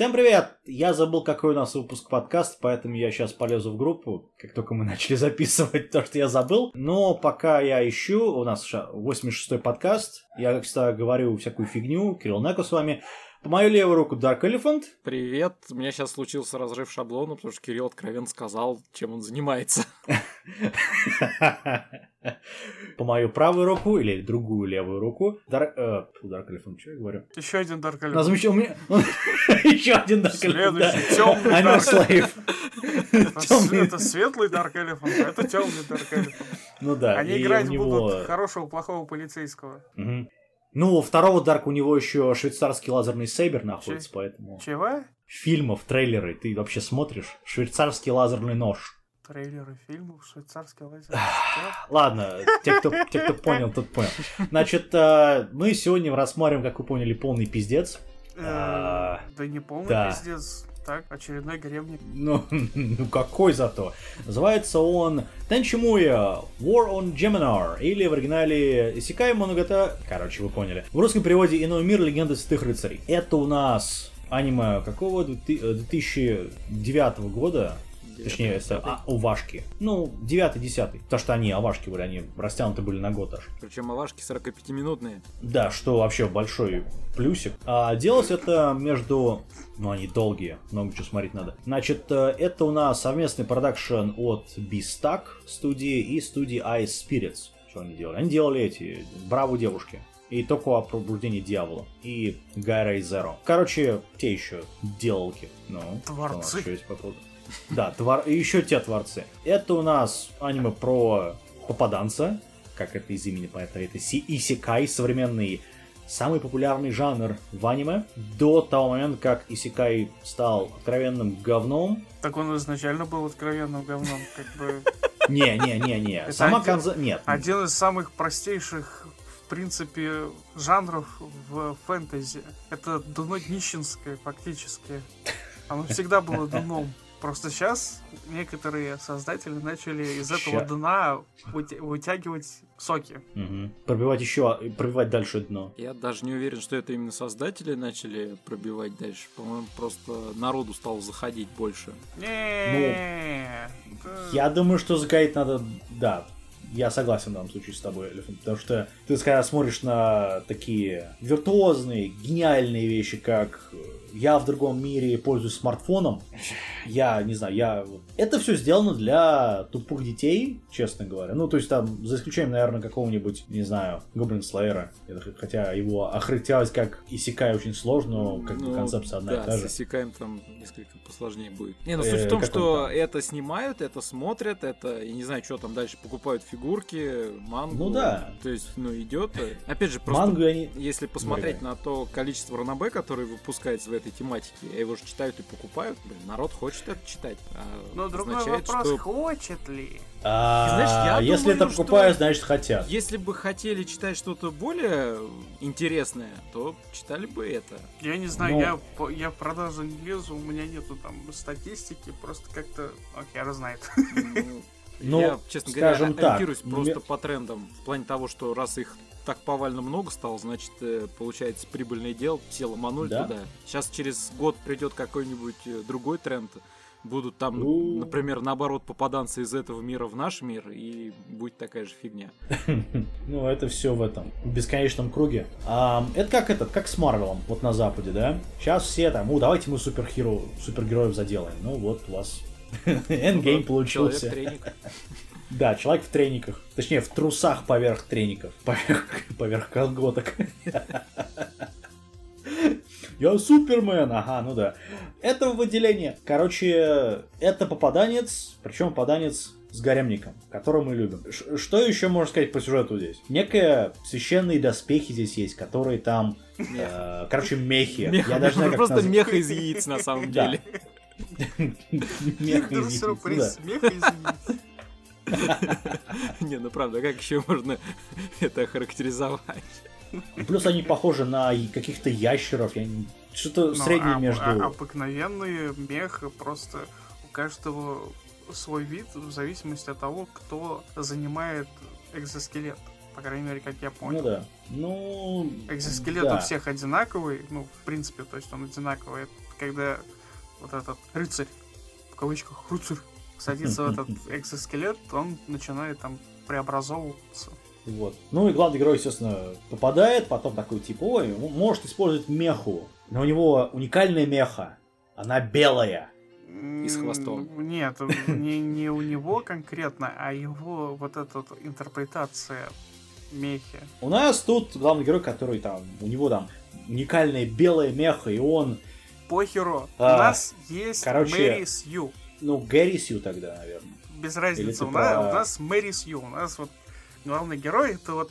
Всем привет! Я забыл, какой у нас выпуск подкаста, поэтому я сейчас полезу в группу, как только мы начали записывать то, что я забыл. Но пока я ищу, у нас 86-й подкаст, я, как всегда, говорю всякую фигню, Кирилл Неко с вами. По мою левую руку Dark Elephant. Привет. У меня сейчас случился разрыв шаблона, потому что Кирилл откровенно сказал, чем он занимается. По мою правую руку или другую левую руку Dark, э, Dark Elephant, что я говорю? Еще один Dark Elephant. Назову у меня... Еще один Dark Elephant. Следующий темный a Slave. Это светлый Dark Elephant, а это темный Dark Elephant. Ну да. Они играть будут хорошего, плохого полицейского. Ну, у второго Дарк у него еще швейцарский лазерный сейбер находится, Че? поэтому... Чего? Фильмов, трейлеры, ты вообще смотришь? Швейцарский лазерный нож. Трейлеры фильмов, швейцарский лазерный Ладно, те кто, те, кто понял, тот понял. Значит, э, мы сегодня рассматриваем, как вы поняли, полный пиздец. Э, а, да не полный пиздец. Так, очередной гребник. Ну, ну какой зато. Называется он Тенчимуя War on Geminar, или в оригинале Исикай Моногата, короче, вы поняли. В русском переводе Иной мир Легенды Святых Рыцарей. Это у нас аниме какого 2009 года, Точнее, это а, Увашки. Ну, 9-10. То, что они Авашки были, они растянуты были на год аж. Причем Авашки 45-минутные. Да, что вообще большой плюсик. А делалось это между... Ну, они долгие, много чего смотреть надо. Значит, э, это у нас совместный продакшн от Beastack студии и студии Ice Spirits. Что они делали? Они делали эти «Браво, девушки» и только о пробуждении дьявола, и Гайра и Зеро. Короче, те еще делалки. Ну, Творцы. Что у нас еще есть по поводу? Да, твор... и еще те творцы. Это у нас аниме про попаданца, как это из имени понятно, это исикай, современный самый популярный жанр в аниме до того момента, как Исикай стал откровенным говном. Так он изначально был откровенным говном, как бы... Не, не, не, не. Сама конза... Нет. Один из самых простейших в принципе, жанров в фэнтези. Это дуно днищенское, фактически. Оно всегда было дуном. Просто сейчас некоторые создатели начали из этого дна вытягивать соки. Угу. Пробивать еще, пробивать дальше дно. Я даже не уверен, что это именно создатели начали пробивать дальше. По-моему, просто народу стало заходить больше. Не. Ну, я думаю, что заходить надо, да, я согласен в данном случае с тобой, Элефант, потому что ты, когда смотришь на такие виртуозные, гениальные вещи, как я в другом мире пользуюсь смартфоном. Я не знаю, я... Это все сделано для тупых детей, честно говоря. Ну, то есть там, за исключением, наверное, какого-нибудь, не знаю, Гоблин Слеера. Хотя его охритялось как Исекай очень сложно, но как ну, бы концепция одна да, и та же. с Исекаем там несколько посложнее будет. Не, ну суть э, в том, что это снимают, это смотрят, это, я не знаю, что там дальше, покупают фигурки, мангу. Ну да. То есть, ну, идет. Опять же, просто, Мангу они... если посмотреть на то количество ранобе, который выпускает в этой тематике, его же читают и покупают, блин, народ хочет это читать. А Но другой вопрос, что... хочет ли? А, Знаешь, я если думаю, это покупают, что значит хотят. Если бы хотели читать что-то более интересное, то читали бы это. Я не знаю, Но... я, я в продажу не лезу, у меня нету там статистики, просто как-то, окей, знает. Ну, ну, я, честно говоря, ориентируюсь просто по трендам. В плане того, что раз их так повально много стало, значит, э, получается прибыльное дело, все ломанули да? туда. Сейчас через год придет какой-нибудь э, другой тренд, будут там, ну... например, наоборот, попаданцы из этого мира в наш мир, и будет такая же фигня. Ну, это все в этом бесконечном круге. это как этот, как с Марвелом, вот на Западе, да? Сейчас все там, ну, давайте мы супергеро, супергероев заделаем. Ну, вот у вас эндгейм получился. Да, человек в трениках. Точнее, в трусах поверх треников. Поверх, поверх колготок. Я Супермен, ага, ну да. Это выделение. Короче, это попаданец, причем попаданец с гаремником, которого мы любим. Ш- что еще можно сказать по сюжету здесь? Некие священные доспехи здесь есть, которые там, э, короче, мехи. Мех, Я даже знаю, как просто назвать. меха из яиц на самом деле. Меха из яиц. Меха из яиц. Не, ну правда, как еще можно это охарактеризовать? Плюс они похожи на каких-то ящеров, я что-то ну, среднее а, между... А, обыкновенные мех, просто у каждого свой вид в зависимости от того, кто занимает экзоскелет. По крайней мере, как я понял. Ну да. Ну. Экзоскелет да. у всех одинаковый. Ну, в принципе, то есть он одинаковый. когда вот этот рыцарь, в кавычках рыцарь, садится в этот экзоскелет, он начинает там преобразовываться. Вот. Ну и главный герой, естественно, попадает, потом такой типа, ой, может использовать меху. Но у него уникальная меха. Она белая. И с хвостом. Нет, не, не у него конкретно, а его вот эта вот интерпретация мехи. У нас тут главный герой, который там, у него там уникальная белая меха, и он... Похеру, а, у нас есть короче, Мэри Сью. Ну, Гэри Сью тогда, наверное. Без разницы, у, нас, у нас Мэри Сью, у нас вот главный герой, это вот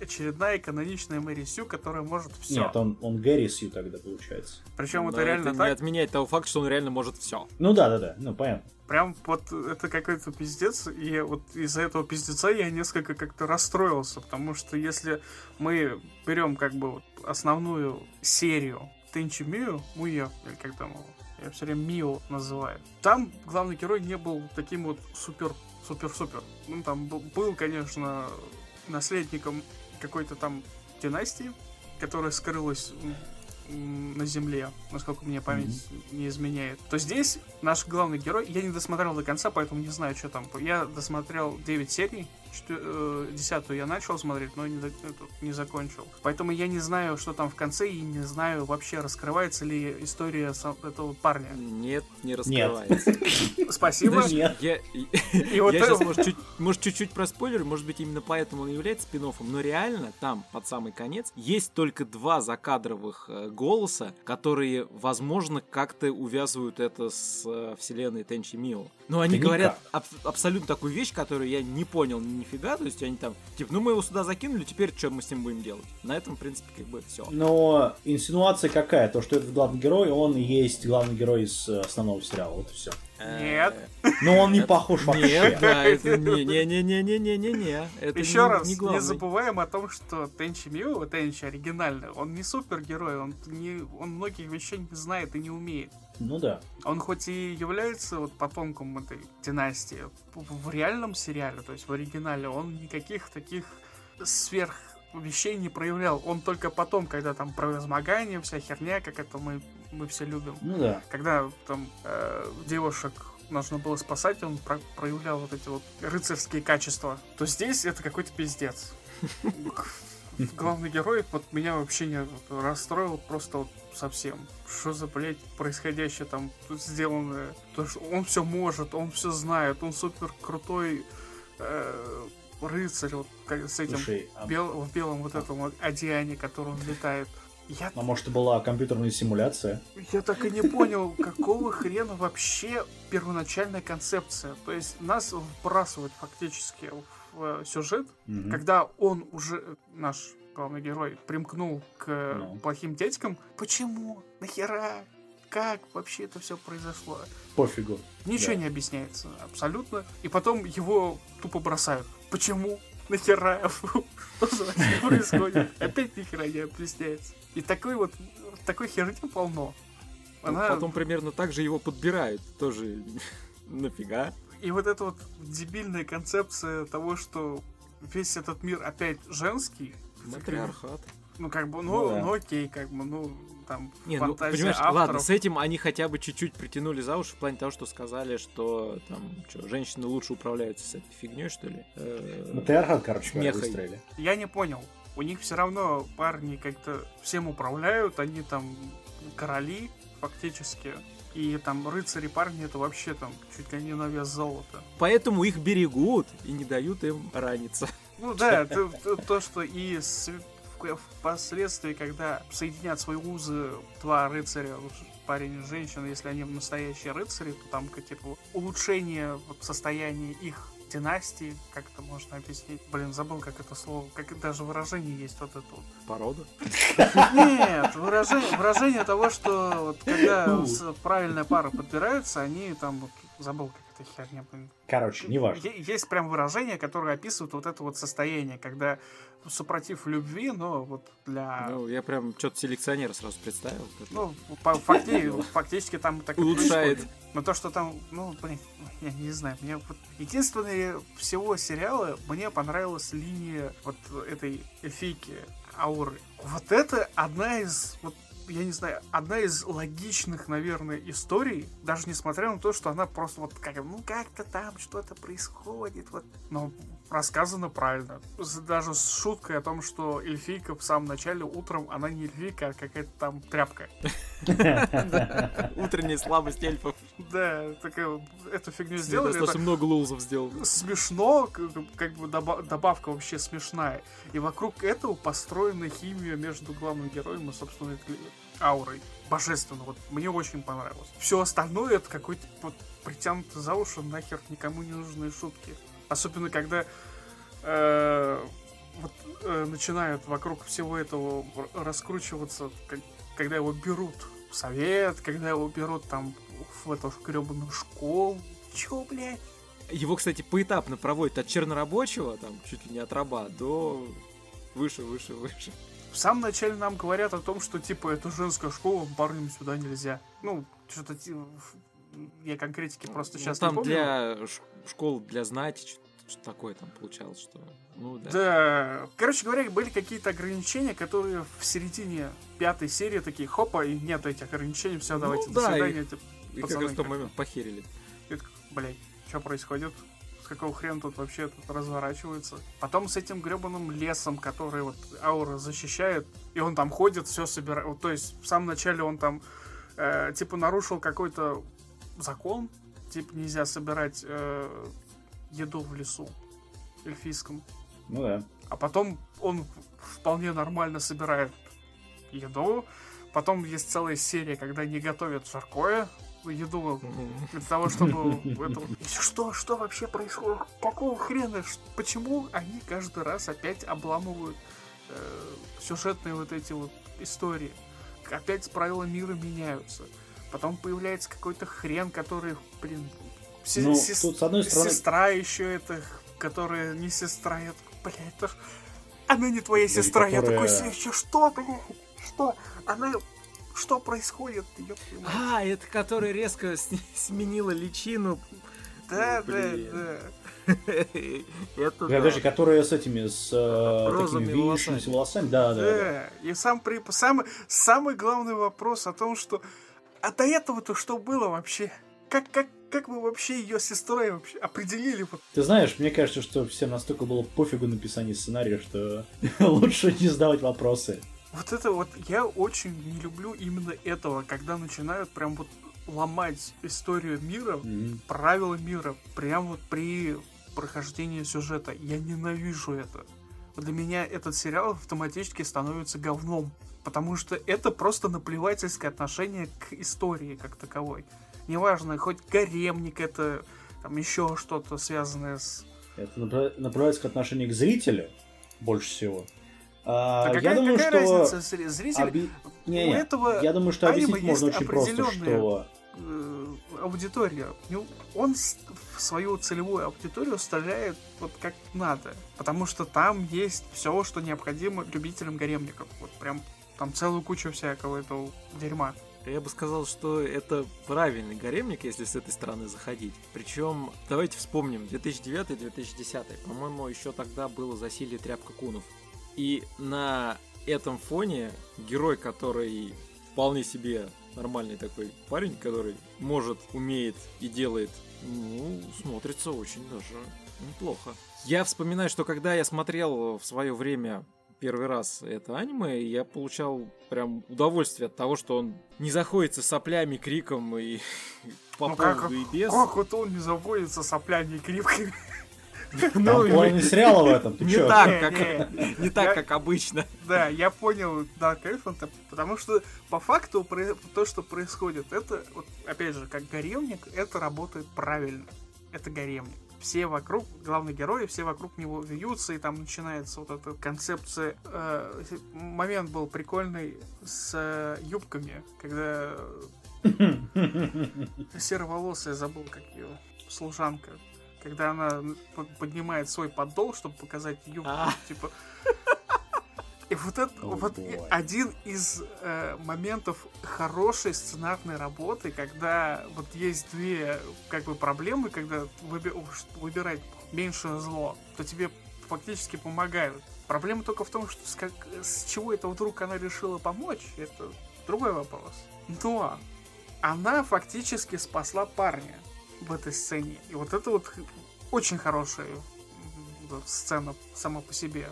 очередная каноничная Мэри Сью, которая может все. Нет, он, он Гэри Сью тогда получается. Причем это реально это так. не отменяет того факта, что он реально может все. Ну да, да, да, ну понятно. Прям вот это какой-то пиздец, и вот из-за этого пиздеца я несколько как-то расстроился, потому что если мы берем как бы вот основную серию Тенчи Мию, Муя, или как там его, я все время Мио называю, там главный герой не был таким вот супер супер-супер. Ну, там был, конечно, наследником какой-то там династии, которая скрылась на земле, насколько мне память mm-hmm. не изменяет, то здесь наш главный герой, я не досмотрел до конца, поэтому не знаю, что там. Я досмотрел 9 серий, десятую я начал смотреть, но не, не закончил. Поэтому я не знаю, что там в конце, и не знаю вообще, раскрывается ли история этого парня. Нет, не раскрывается. Спасибо. Я сейчас, может, чуть-чуть проспойлерю, может быть, именно поэтому он является спин но реально там, под самый конец, есть только два закадровых э, голоса, которые, возможно, как-то увязывают это с э, вселенной Тенчи Мио. Но они говорят абсолютно такую вещь, которую я не понял нифига, то есть они там, типа, ну мы его сюда закинули, теперь что мы с ним будем делать? На этом, в принципе, как бы все. Но инсинуация какая? То, что этот главный герой, он и есть главный герой из э, основного сериала, вот и все. Нет. Но он не похож вообще. Нет, да, это не-не-не-не-не-не-не. Еще не, раз, не, не забываем о том, что Тенчи Мио, Тенчи оригинальный, он не супергерой, он, не, он многих вещей не знает и не умеет. Ну да. Он хоть и является вот потомком этой династии, в реальном сериале, то есть в оригинале, он никаких таких сверх вещей не проявлял. Он только потом, когда там превозмогание, вся херня, как это мы, мы все любим. Ну да. Когда там э, девушек нужно было спасать, он про проявлял вот эти вот рыцарские качества. То здесь это какой-то пиздец. Главный герой вот меня вообще не расстроил просто вот совсем. Что за, блядь, происходящее там сделанное? То, что он все может, он все знает, он супер крутой э, рыцарь вот с этим Слушай, а... бел, в белом вот этом одеянии, которым он летает. Я... А может, это была компьютерная симуляция? Я так и не понял, какого хрена вообще первоначальная концепция. То есть нас вбрасывают фактически в сюжет, угу. когда он уже, наш главный герой, примкнул к ну. плохим дядькам. Почему? Нахера? Как вообще это все произошло? Пофигу. Ничего да. не объясняется абсолютно. И потом его тупо бросают. Почему? Что вообще происходит? Опять нихера не объясняется. И такой вот, такой херни полно. Ну, Она... Потом примерно так же его подбирают. Тоже нафига. И вот эта вот дебильная концепция того, что весь этот мир опять женский. Матриархат. Ну, как бы, ну, ну, да. ну окей, как бы, ну, там, Не, ну, понимаешь, авторов. ладно, с этим они хотя бы чуть-чуть притянули за уши в плане того, что сказали, что там, что, женщины лучше управляются с этой фигней, что ли? Э, Матриархат, короче, выстроили. Я не понял. У них все равно парни как-то всем управляют, они там короли, фактически. И там рыцари парни это вообще там чуть ли не на вес золота. Поэтому их берегут и не дают им раниться. Ну да, то, то, то что и с впоследствии, когда соединят свои узы два рыцаря, парень и женщина, если они настоящие рыцари, то там типа улучшение вот, состояния их династии, как это можно объяснить? Блин, забыл, как это слово, как даже выражение есть вот это вот. Порода? Нет, выражение, выражение того, что вот, когда правильная пара подбирается, они там, вот, забыл, как эта херня, блин. Короче, не важно. Есть прям выражение, которое описывает вот это вот состояние, когда супротив любви, но вот для... Ну, я прям что-то селекционера сразу представил. Ну, факти... фактически там так Улучшает. Но то, что там, ну, блин, я не знаю, мне вот... Единственное всего сериала мне понравилась линия вот этой эльфийки Ауры. Вот это одна из вот я не знаю, одна из логичных, наверное, историй, даже несмотря на то, что она просто вот как, ну как-то там что-то происходит, вот, но рассказано правильно. Даже с шуткой о том, что эльфийка в самом начале утром, она не эльфийка, а какая-то там тряпка. Утренняя слабость эльфов. Да, такая, эту фигню сделали. Достаточно много лузов сделал. Смешно, как бы добавка вообще смешная. И вокруг этого построена химия между главным героем и, собственно, аурой. Божественно, вот мне очень понравилось. Все остальное это какой-то вот притянутый за уши нахер никому не нужные шутки. Особенно когда э, вот, э, начинают вокруг всего этого раскручиваться, как, когда его берут в совет, когда его берут там в эту гребаную школу. Чё, блядь? Его, кстати, поэтапно проводят от чернорабочего, там, чуть ли не от раба, до выше, выше, выше. В самом начале нам говорят о том, что, типа, это женская школа, парням сюда нельзя. Ну, что-то я конкретики просто сейчас ну, там не помню. для школ для знати что такое там получалось, что... Ну, да. да. Короче говоря, были какие-то ограничения, которые в середине пятой серии такие, хопа, и нет этих ограничений, все, ну, давайте, да, до свидания. Их, и как раз в тот момент похерили. Блять, что происходит? С какого хрена тут вообще тут разворачивается? Потом с этим гребаным лесом, который вот аура защищает, и он там ходит, все собирает. Вот, то есть в самом начале он там э, типа нарушил какой-то закон, типа нельзя собирать э, еду в лесу эльфийском. Ну да. А потом он вполне нормально собирает еду. Потом есть целая серия, когда они готовят жаркое, еду для того, чтобы... Это... Что, что вообще происходит? Какого хрена? Почему они каждый раз опять обламывают э, сюжетные вот эти вот истории? Опять правила мира меняются. Потом появляется какой-то хрен, который, блин, се- ну, сес- тут, с одной стороны... сестра еще это, которая не сестра, я такой, блядь, это... она не твоя сестра, которая... я такой, что, блядь, что? Она что происходит? А, это которая резко сменила личину. Да, да, да. Это да. Даже которая с этими, с э, такими волосами. волосами. Да, да, да. И сам, при, самый, самый главный вопрос о том, что а до этого-то что было вообще? Как, как, как вы вообще ее сестрой вообще определили? Ты знаешь, мне кажется, что всем настолько было пофигу написание сценария, что лучше не задавать вопросы. Вот это вот, я очень не люблю именно этого, когда начинают прям вот ломать историю мира, mm-hmm. правила мира, прям вот при прохождении сюжета. Я ненавижу это. Для меня этот сериал автоматически становится говном. Потому что это просто наплевательское отношение к истории как таковой. Неважно, хоть гаремник это, там еще что-то связанное с... Это наплевательское отношение к зрителю больше всего. А, какая, я думаю, какая что... разница? Зритель... Оби... Не, не, этого я думаю, что объяснить можно очень просто, что... Э, аудитория. Он в свою целевую аудиторию вставляет вот как надо. Потому что там есть все, что необходимо любителям гаремников. Вот прям там целую кучу всякого этого дерьма. Я бы сказал, что это правильный гаремник, если с этой стороны заходить. Причем, давайте вспомним, 2009-2010, по-моему, еще тогда было засилие тряпка кунов. И на этом фоне герой, который вполне себе нормальный такой парень, который может, умеет и делает, ну, смотрится очень даже неплохо. Я вспоминаю, что когда я смотрел в свое время первый раз это аниме, я получал прям удовольствие от того, что он не заходится соплями, криком и по ну, поводу как, и без. Как вот он не заходится соплями и криками? Ну, половина сериала в этом, Не так, как, не так, как обычно. Да, я понял Дарк Эльфанта, потому что по факту то, что происходит, это, опять же, как гаремник, это работает правильно. Это гаремник все вокруг, главные герои, все вокруг него вьются, и там начинается вот эта концепция. Э, момент был прикольный с э, юбками, когда сероволосая, забыл, как ее, служанка, когда она поднимает свой поддол, чтобы показать юбку, а. типа... И вот это oh, вот один из э, моментов хорошей сценарной работы, когда вот есть две как бы проблемы, когда выби выбирать меньшее зло, то тебе фактически помогают. Проблема только в том, что с, как, с чего это вдруг она решила помочь, это другой вопрос. Но она фактически спасла парня в этой сцене. И вот это вот очень хорошая сцена сама по себе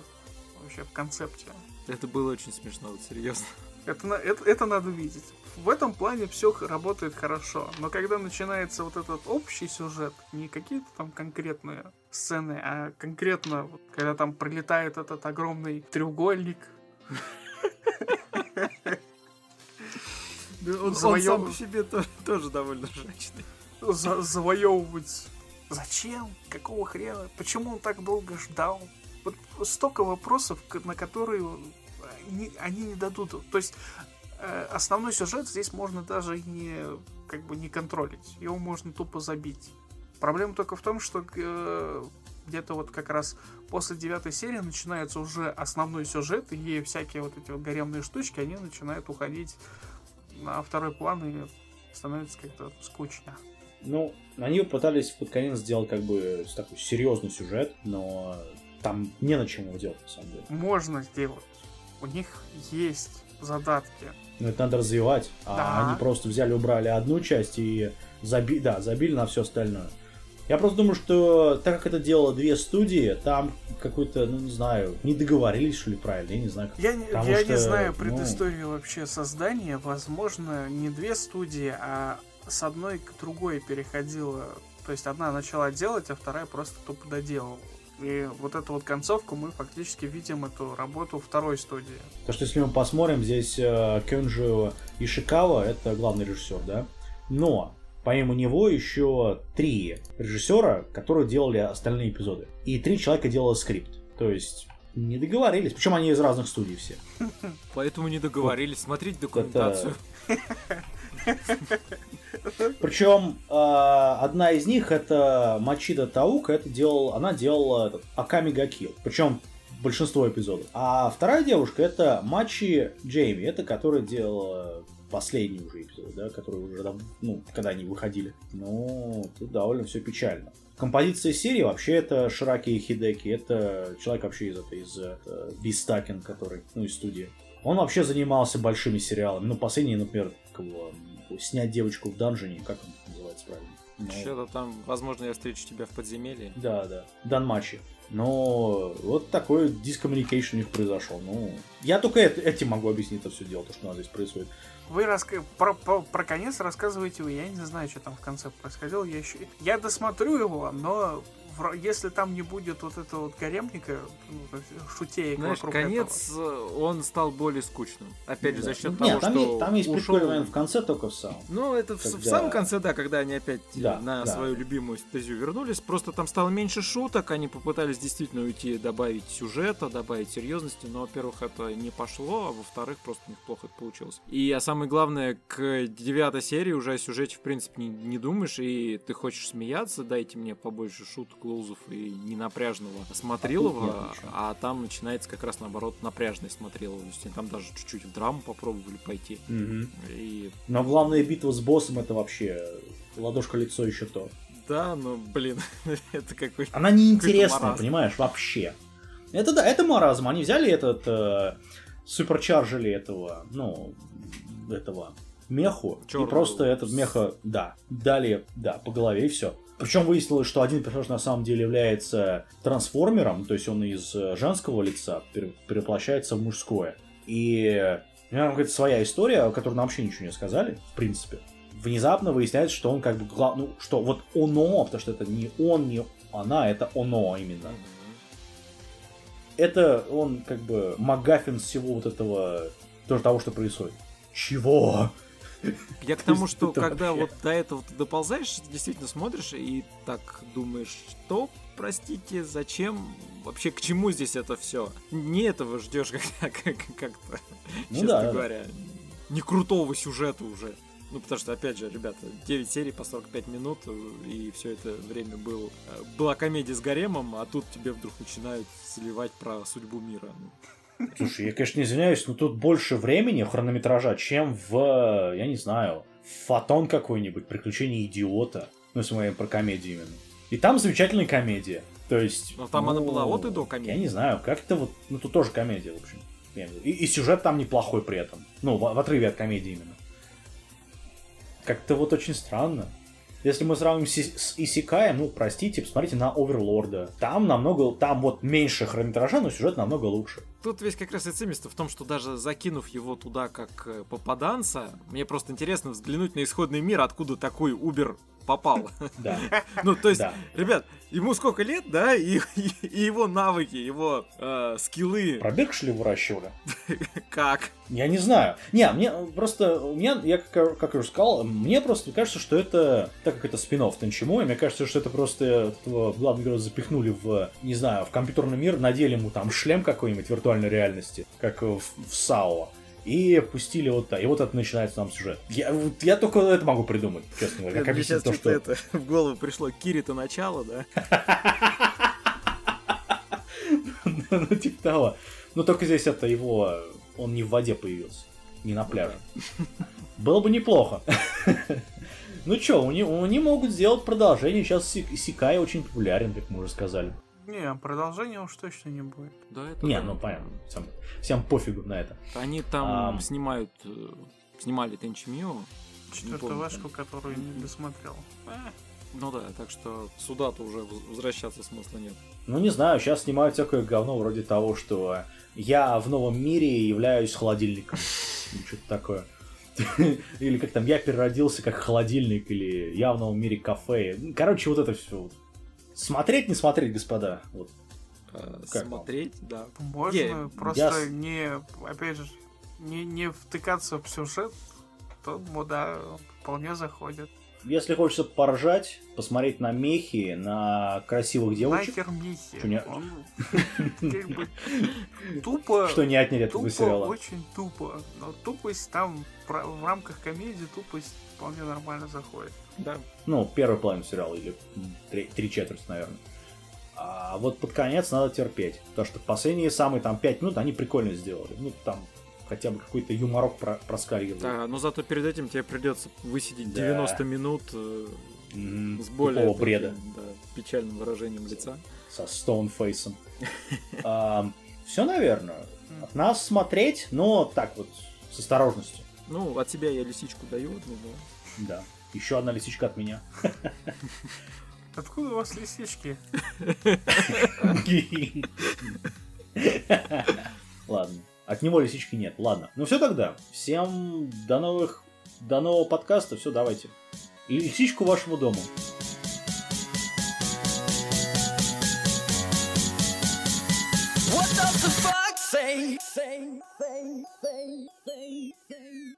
вообще в концепте. Это было очень смешно, вот серьезно. Это, это, это надо видеть. В этом плане все работает хорошо. Но когда начинается вот этот общий сюжет, не какие-то там конкретные сцены, а конкретно, вот, когда там прилетает этот огромный треугольник. Он сам по себе тоже довольно жачный. Завоевывать Зачем? Какого хрена? Почему он так долго ждал? Вот столько вопросов, на которые они, они не дадут. То есть э, основной сюжет здесь можно даже не как бы не контролить. Его можно тупо забить. Проблема только в том, что э, где-то вот как раз после девятой серии начинается уже основной сюжет, и всякие вот эти вот гаремные штучки, они начинают уходить на второй план и становится как-то скучно. Ну, они пытались под конец сделать как бы такой серьезный сюжет, но там не на чем его делать, на самом деле. Можно сделать. У них есть задатки. Но это надо развивать. А да. они просто взяли, убрали одну часть и заби... да, забили на все остальное. Я просто думаю, что так как это делало две студии, там какой-то, ну не знаю, не договорились, что ли, правильно, я не знаю. Я, я что, не знаю ну, предысторию ну... вообще создания. Возможно, не две студии, а с одной к другой переходила. То есть одна начала делать, а вторая просто тупо доделала. И вот эту вот концовку мы фактически видим эту работу второй студии. То, что если мы посмотрим, здесь э, Кёнджи Ишикава, это главный режиссер, да? Но помимо него еще три режиссера, которые делали остальные эпизоды. И три человека делали скрипт. То есть не договорились. Причем они из разных студий все. Поэтому не договорились. Смотрите документацию. Причем э, одна из них это Мачида Таука, это делал, она делала этот, Аками Гакил. Причем большинство эпизодов. А вторая девушка это Мачи Джейми, это которая делала последний уже эпизод, да, который уже, ну, когда они выходили. Ну, тут довольно все печально. Композиция серии вообще это Шираки Хидеки, это человек вообще из этой, из Бистакин, который, ну, из студии. Он вообще занимался большими сериалами. Ну, последний, например, снять девочку в данжене, как он называется правильно? Ну, Что-то там, возможно, я встречу тебя в подземелье. Да, да. Данмачи. Но вот такой дискоммуникейшн у них произошел. Ну, я только это, этим могу объяснить это все дело, то, что у нас здесь происходит. Вы раска... про, про, про конец рассказываете вы. Я не знаю, что там в конце происходило. Я еще... Я досмотрю его, но если там не будет вот этого вот гаремника, ну, шутеек Знаешь, вокруг конец, этого. Э, он стал более скучным. Опять же, за счет Нет, того, там что есть, там есть ушел... прикольный в конце только в самом. Ну, это когда... в, в самом конце, да, когда они опять да, на да. свою любимую стезию вернулись. Просто там стало меньше шуток, они попытались действительно уйти, добавить сюжета, добавить серьезности, но, во-первых, это не пошло, а во-вторых, просто у них плохо это получилось. И а самое главное, к девятой серии уже о сюжете, в принципе, не, не думаешь, и ты хочешь смеяться, дайте мне побольше шуток, лоузов и ненапряжного смотрелого, а, а там начинается как раз наоборот напряжный смотрелого. То есть там даже чуть-чуть в драму попробовали пойти. Угу. И... Но главная битва с боссом это вообще ладошка лицо еще то. Да, но, блин, это какой Она неинтересная, понимаешь, вообще. Это да, это маразм. Они взяли этот, э, суперчаржили этого, ну, этого меху, Черного. и просто этот меха, да, дали, да, по голове и все. Причем выяснилось, что один персонаж на самом деле является трансформером, то есть он из э, женского лица переплощается в мужское. И у него какая-то своя история, о которой нам вообще ничего не сказали, в принципе. Внезапно выясняется, что он как бы глав... ну, что вот оно, потому что это не он, не она, это оно именно. Это он как бы Магафин всего вот этого, тоже того, что происходит. Чего? Я к тому, что когда вот до этого ты доползаешь, действительно смотришь и так думаешь, что, простите, зачем, вообще к чему здесь это все? Не этого ждешь как-то, ну, честно говоря. Не крутого сюжета уже. Ну, потому что, опять же, ребята, 9 серий по 45 минут, и все это время был, была комедия с гаремом, а тут тебе вдруг начинают сливать про судьбу мира. Слушай, я, конечно, не извиняюсь, но тут больше времени хронометража, чем в, я не знаю, фотон какой-нибудь, приключения идиота. Ну, если мы про комедию именно. И там замечательная комедия. То есть... Но там ну, она была от и до комедии. Я не знаю, как-то вот... Ну, тут тоже комедия, в общем. И, и сюжет там неплохой при этом. Ну, в, в отрыве от комедии именно. Как-то вот очень странно. Если мы сравним с, Исикаем, ну, простите, посмотрите на Оверлорда. Там намного, там вот меньше хронометража, но сюжет намного лучше. Тут весь как раз и цимист в том, что даже закинув его туда как э, попаданца, мне просто интересно взглянуть на исходный мир, откуда такой Убер попал. Да. ну, то есть, да. ребят, ему сколько лет, да, и, и, и его навыки, его э, скиллы. Пробег, что ли, выращивали? как? Я не знаю. Не, мне просто, у меня, я как, как уже сказал, мне просто кажется, что это, так как это спин-офф Танчимой, мне кажется, что это просто этого главного героя запихнули в, не знаю, в компьютерный мир, надели ему там шлем какой-нибудь виртуальной реальности, как в, в САО и пустили вот так. И вот это начинается нам сюжет. Я, я только это могу придумать, честно говоря. Как сейчас то, что... это в голову пришло Кири-то начало, да? Ну, типа того. Но только здесь это его... Он не в воде появился, не на пляже. Было бы неплохо. Ну чё, они, они могут сделать продолжение. Сейчас Сикай очень популярен, как мы уже сказали. Не, продолжения уж точно не будет. Да, это не, ну понятно. Всем, всем пофигу на это. Они там а... снимают, э, снимали Тенчи Мио. Четвертую вешку, которую не досмотрел. Ну да, так что сюда-то уже возвращаться смысла нет. Ну не знаю, сейчас снимают всякое говно вроде того, что я в новом мире являюсь холодильником. Ну, что-то такое. Или как там, я переродился как холодильник, или я в новом мире кафе. Короче, вот это все Смотреть, не смотреть, господа. Вот. А, смотреть, да. Можно yeah. просто Я... не, опять же, не, не втыкаться в сюжет, то, ну да, вполне заходит. Если хочется поржать, посмотреть на мехи, на красивых девочек. Нахер мехи. Что не... Он, как бы, тупо. Что не отнять этого сериала. очень тупо. Но тупость там в рамках комедии тупость вполне нормально заходит. Да. Ну, первый план сериала или три, три четверти, наверное. А вот под конец надо терпеть. Потому что последние самые там пять минут они прикольно сделали. Ну, там хотя бы какой-то юморок про проскальзывает. Да, но зато перед этим тебе придется высидеть да. 90 минут э, mm-hmm. с более таким, бреда. Да, печальным выражением лица. Со стоунфейсом. а, все, наверное. От нас смотреть, но так вот, с осторожностью. Ну, от себя я лисичку даю одну, но... Да. Еще одна лисичка от меня. Откуда у вас лисички? Ладно. От него лисички нет. Ладно. Ну все тогда. Всем до новых... До нового подкаста. Все, давайте. Лисичку вашему дому. What does the fuck say? Say, say, say, say, say.